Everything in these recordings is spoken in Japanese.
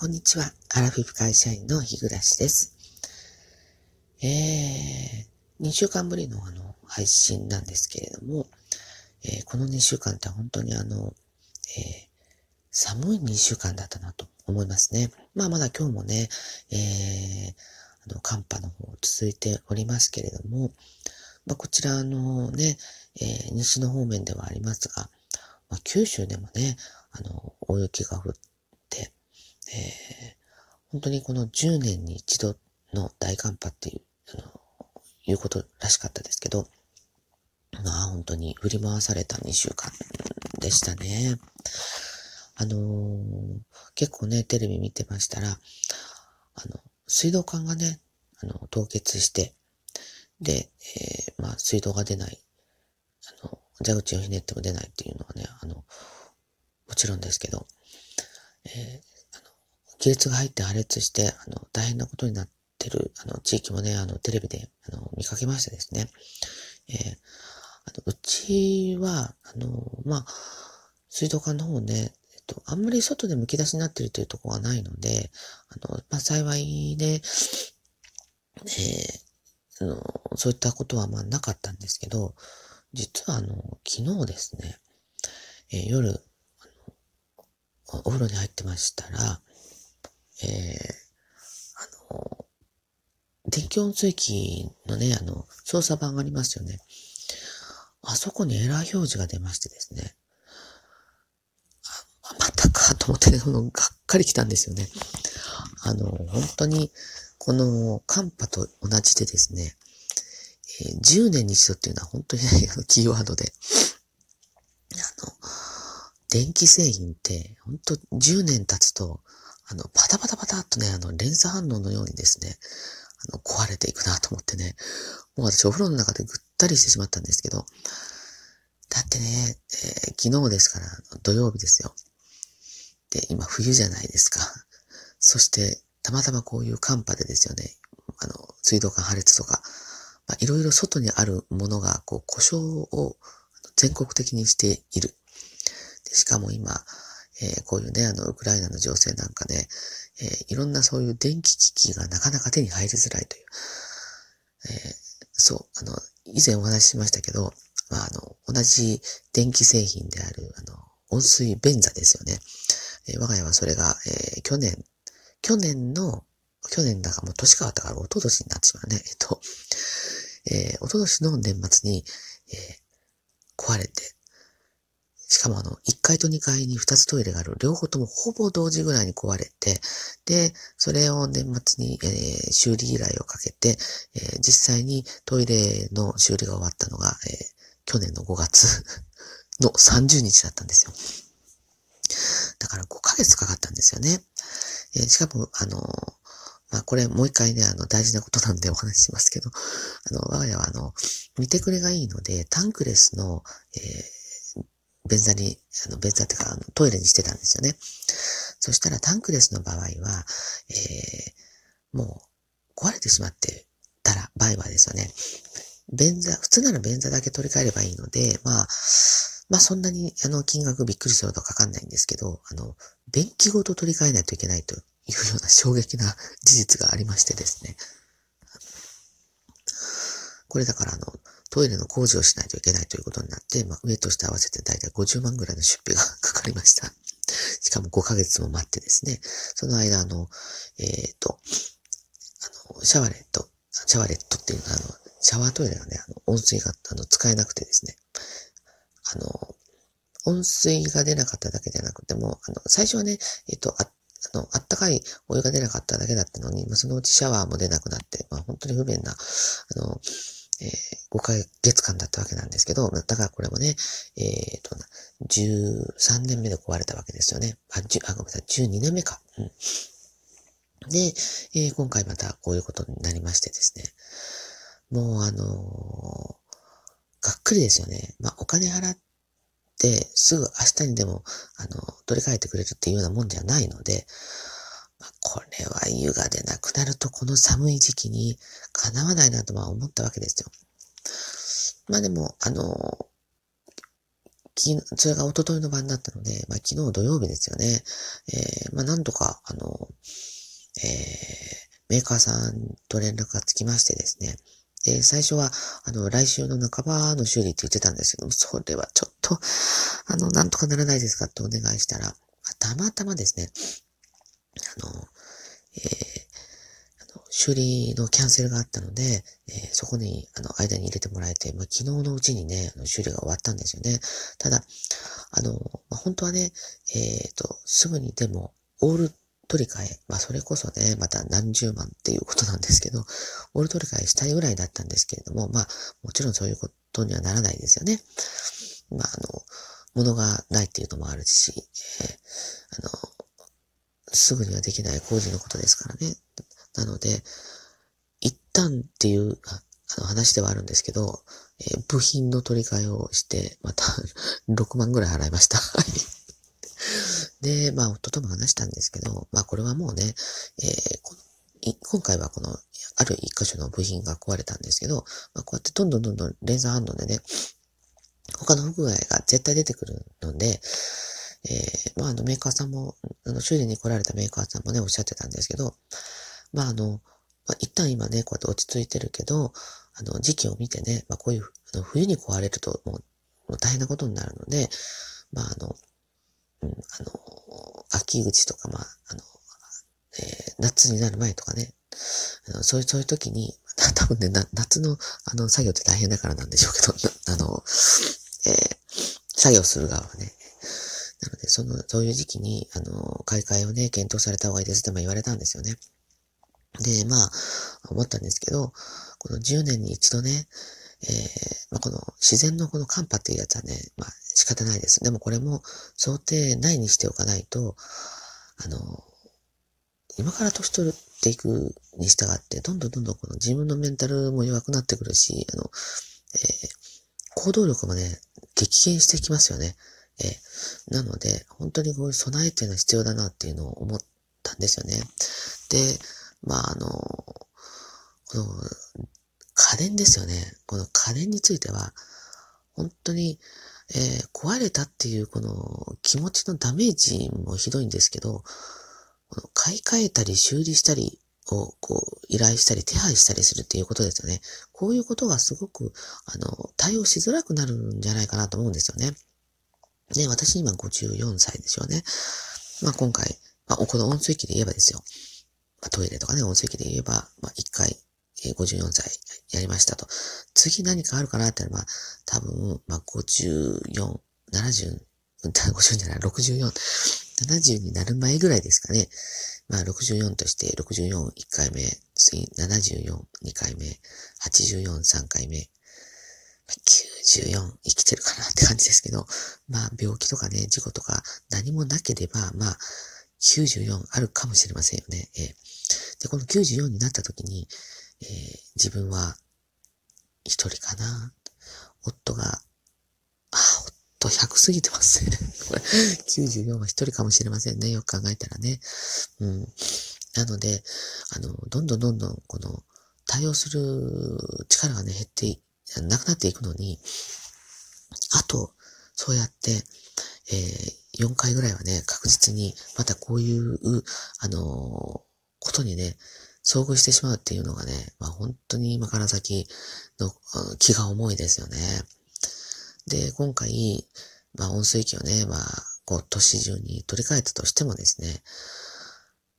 こんにちは。アラフィフ会社員の日暮です。えー、2週間ぶりのあの、配信なんですけれども、えー、この2週間って本当にあの、えー、寒い2週間だったなと思いますね。まあまだ今日もね、えー、あの、寒波の方続いておりますけれども、まあこちらのね、えー、西の方面ではありますが、まあ九州でもね、あの、大雪が降って、えー、本当にこの10年に一度の大寒波っていう、あの、いうことらしかったですけど、まあ本当に振り回された2週間でしたね。あのー、結構ね、テレビ見てましたら、あの、水道管がね、あの、凍結して、で、えー、まあ水道が出ない、あの、蛇口をひねっても出ないっていうのはね、あの、もちろんですけど、えー、亀裂が入って破裂して、あの、大変なことになってる、あの、地域もね、あの、テレビで、あの、見かけましてですね。えー、あの、うちは、あの、まあ、水道管の方ね、えっと、あんまり外で剥き出しになってるというところがないので、あの、まあ、幸いね、えー、あの、そういったことはまあなかったんですけど、実はあの、昨日ですね、えー、夜、お風呂に入ってましたら、えー、あの、電気温水器のね、あの、操作版がありますよね。あそこにエラー表示が出ましてですね。あ、またかと思ってね、の、がっかり来たんですよね。あの、本当に、この、寒波と同じでですね、えー、10年に一度っていうのは本当に、ね、キーワードで、あの、電気製品って、本当10年経つと、あの、パタパタパタっとね、あの、連鎖反応のようにですね、あの、壊れていくなと思ってね、もう私お風呂の中でぐったりしてしまったんですけど、だってね、えー、昨日ですから、土曜日ですよ。で、今冬じゃないですか。そして、たまたまこういう寒波でですよね、あの、水道管破裂とか、まあ、いろいろ外にあるものが、こう、故障を全国的にしている。でしかも今、えー、こういうね、あの、ウクライナの情勢なんかね、えー、いろんなそういう電気機器がなかなか手に入りづらいという。えー、そう、あの、以前お話ししましたけど、まあ、あの、同じ電気製品である、あの、温水便座ですよね。え我が家はそれが、え去年、去年の、去年だかもう年変わったから、おととしになってしまうね。えっと、えー、おととしの年末に、え壊れて、しかもあの、1階と2階に2つトイレがある、両方ともほぼ同時ぐらいに壊れて、で、それを年末に、えー、修理依頼をかけて、えー、実際にトイレの修理が終わったのが、えー、去年の5月 の30日だったんですよ。だから5ヶ月かかったんですよね。えー、しかも、あのまあ、これもう一回ね、あの、大事なことなんでお話ししますけど、あの、我が家はあの、見てくれがいいので、タンクレスの、えー便座に、あの、便座ってか、あのトイレにしてたんですよね。そしたらタンクレスの場合は、えー、もう壊れてしまってたら、場合はですよね。便座、普通なら便座だけ取り替えればいいので、まあ、まあそんなに、あの、金額びっくりするほどかかんないんですけど、あの、便器ごと取り替えないといけないというような衝撃な事実がありましてですね。これだからあの、トイレの工事をしないといけないということになって、まあ、上として合わせてだいたい50万ぐらいの出費がかかりました。しかも5ヶ月も待ってですね、その間、あの、えっ、ー、と、あの、シャワレット、シャワレットっていうのは、あの、シャワートイレがね、あの、温水が、あの、使えなくてですね、あの、温水が出なかっただけじゃなくても、あの、最初はね、えっ、ー、と、あ、あの、あったかいお湯が出なかっただけだったのに、まあ、そのうちシャワーも出なくなって、まあ、本当に不便な、あの、えー、5ヶ月間だったわけなんですけど、だからこれもね、えっ、ー、と、13年目で壊れたわけですよね。あ、あごめんなさい、12年目か。うん。で、えー、今回またこういうことになりましてですね。もうあの、がっくりですよね。まあ、お金払って、すぐ明日にでも、あの、取り替えてくれるっていうようなもんじゃないので、これは湯が出なくなるとこの寒い時期にかなわないなとまあ思ったわけですよ。まあでも、あの、それが一昨日の晩だったので、まあ昨日土曜日ですよね。えー、まあなんとか、あの、えー、メーカーさんと連絡がつきましてですね、で、最初は、あの、来週の半ばの修理って言ってたんですけども、それはちょっと、あの、なんとかならないですかってお願いしたら、たまたまですね、あの、えー、あの修理のキャンセルがあったので、えー、そこに、あの、間に入れてもらえて、まあ、昨日のうちにね、あの修理が終わったんですよね。ただ、あの、まあ、本当はね、えっ、ー、と、すぐにでも、オール取り替え、まあそれこそね、また何十万っていうことなんですけど、オール取り替えしたいぐらいだったんですけれども、まあもちろんそういうことにはならないですよね。まああの、物がないっていうのもあるし、えー、あの、すぐにはできない工事のことですからね。なので、一旦っていうあの話ではあるんですけど、えー、部品の取り替えをして、また 6万ぐらい払いました。で、まあ、夫とも話したんですけど、まあ、これはもうね、えー、今回はこの、ある一箇所の部品が壊れたんですけど、まあ、こうやってどんどんどんどん連鎖反応でね、他の不具合が絶対出てくるので、えー、まあ、あの、メーカーさんも、あの、修理に来られたメーカーさんもね、おっしゃってたんですけど、まあ、あの、まあ、一旦今ね、こうやって落ち着いてるけど、あの、時期を見てね、まあ、こういう、あの冬に壊れるともう、もう大変なことになるので、まあ、あの、うん、あの、秋口とか、まあ、あの、えー、夏になる前とかね、あのそういう、そういう時に、多分ね、夏の、あの、作業って大変だからなんでしょうけど、あの、えー、作業する側はね。なので、その、そういう時期に、あの、買い替えをね、検討された方がいいですって言われたんですよね。で、まあ、思ったんですけど、この10年に一度ね、えー、まあ、この自然のこの寒波っていうやつはね、まあ仕方ないです。でもこれも想定内にしておかないと、あの、今から年取っていくに従って、どんどんどんどんこの自分のメンタルも弱くなってくるし、あの、えー、行動力もね、激減してきますよね。えー、なので、本当にこういう備えっていうのは必要だなっていうのを思ったんですよね。で、まあ、あの、この、家電ですよね。この家電については、本当に、えー、壊れたっていうこの気持ちのダメージもひどいんですけど、この買い替えたり修理したりをこう依頼したり手配したりするっていうことですよね。こういうことがすごく、あの、対応しづらくなるんじゃないかなと思うんですよね。で、私今54歳でしょうね。まあ今回、まあ、この温水器で言えばですよ。まあ、トイレとかね、温水器で言えば、まあ1回えー、54歳やりましたと。次何かあるかなってのは、多分、まあ、54、70、50じゃない、64、70になる前ぐらいですかね。まあ、64として、64、1回目、次、74、2回目、84、3回目、94、生きてるかなって感じですけど、まあ、病気とかね、事故とか何もなければ、まあ、94あるかもしれませんよね。えー、で、この94になった時に、えー、自分は一人かな。夫が、あ、夫100過ぎてますね。これ、94は一人かもしれませんね。よく考えたらね。うん。なので、あの、どんどんどんどん、この、対応する力がね、減ってなくなっていくのに、あと、そうやって、えー、4回ぐらいはね、確実に、またこういう、あのー、ことにね、遭遇してしまうっていうのがね、まあ本当に今から先の気が重いですよね。で、今回、まあ温水器をね、まあ、こう、年中に取り替えたとしてもですね、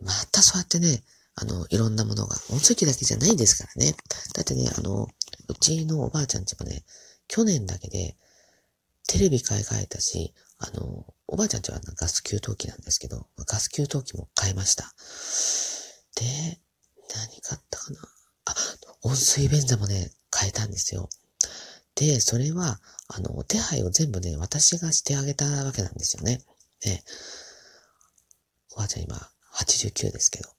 またそうやってね、あの、いろんなものが、温水器だけじゃないですからね。だってね、あの、うちのおばあちゃんちもね、去年だけで、テレビ買い替えたし、あの、おばあちゃんちはガス給湯器なんですけど、ガス給湯器も買いました。で、何買ったかな？あ、温水便座もね、変えたんですよ。で、それは、あの、手配を全部ね、私がしてあげたわけなんですよね。ね。おばあちゃん今、89ですけど。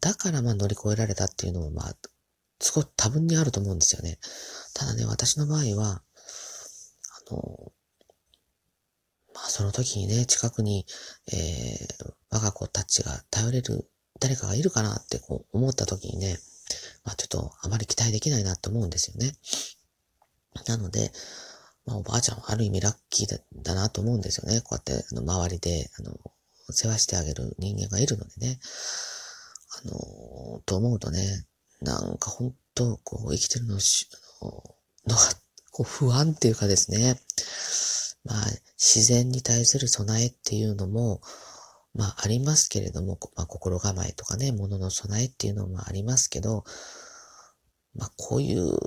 だからまあ乗り越えられたっていうのもまあ、すごい多分にあると思うんですよね。ただね、私の場合は、あの、まあその時にね、近くに、えー、我が子たちが頼れる誰かがいるかなってこう思った時にね、まあちょっとあまり期待できないなって思うんですよね。なので、まあおばあちゃんはある意味ラッキーだなと思うんですよね。こうやってあの周りであの世話してあげる人間がいるのでね。あの、と思うとね、なんか本当こう、生きてるのし、のが、こう、不安っていうかですね、まあ、自然に対する備えっていうのも、まあ、ありますけれども、まあ、心構えとかね、物の備えっていうのもありますけど、まあ、こういう、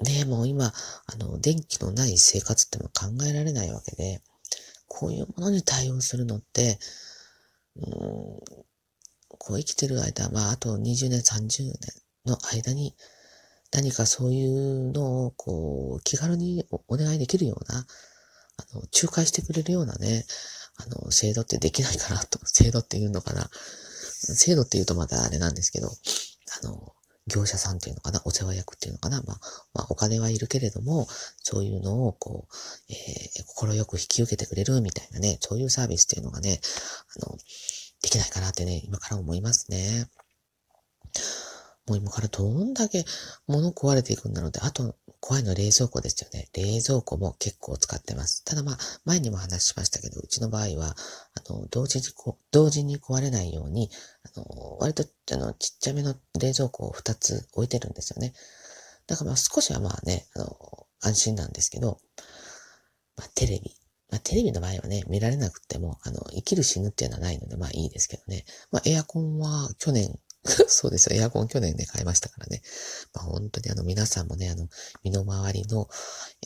ね、もう今、あの、電気のない生活ってのは考えられないわけで、こういうものに対応するのって、うん、こう生きてる間、まあ、あと20年、30年の間に、何かそういうのを、こう、気軽にお願いできるような、あの、仲介してくれるようなね、あの、制度ってできないかなと、制度って言うのかな。制度って言うとまたあれなんですけど、あの、業者さんっていうのかな、お世話役っていうのかな、まあ、まあ、お金はいるけれども、そういうのを、こう、えー、心よく引き受けてくれるみたいなね、そういうサービスっていうのがね、あの、できないかなってね、今から思いますね。もう今からどんだけ物壊れていくんだろうって、あと、怖いのは冷蔵庫ですよね。冷蔵庫も結構使ってます。ただまあ、前にも話しましたけど、うちの場合は、あの、同時にこ、同時に壊れないように、あの、割と、あの、ちっちゃめの冷蔵庫を2つ置いてるんですよね。だからまあ少しはまあね、あの、安心なんですけど、まあテレビ。まあテレビの場合はね、見られなくても、あの、生きる死ぬっていうのはないので、まあいいですけどね。まあエアコンは去年 そうですよ。エアコン去年ね、買いましたからね。まあ、本当にあの皆さんもね、あの、身の回りの、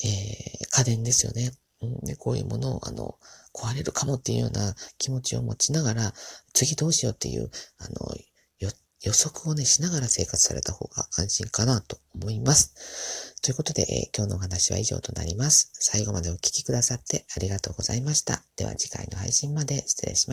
えー、家電ですよね。うん、で、こういうものを、あの、壊れるかもっていうような気持ちを持ちながら、次どうしようっていう、あの、予測をね、しながら生活された方が安心かなと思います。ということで、えー、今日のお話は以上となります。最後までお聴きくださってありがとうございました。では次回の配信まで失礼します。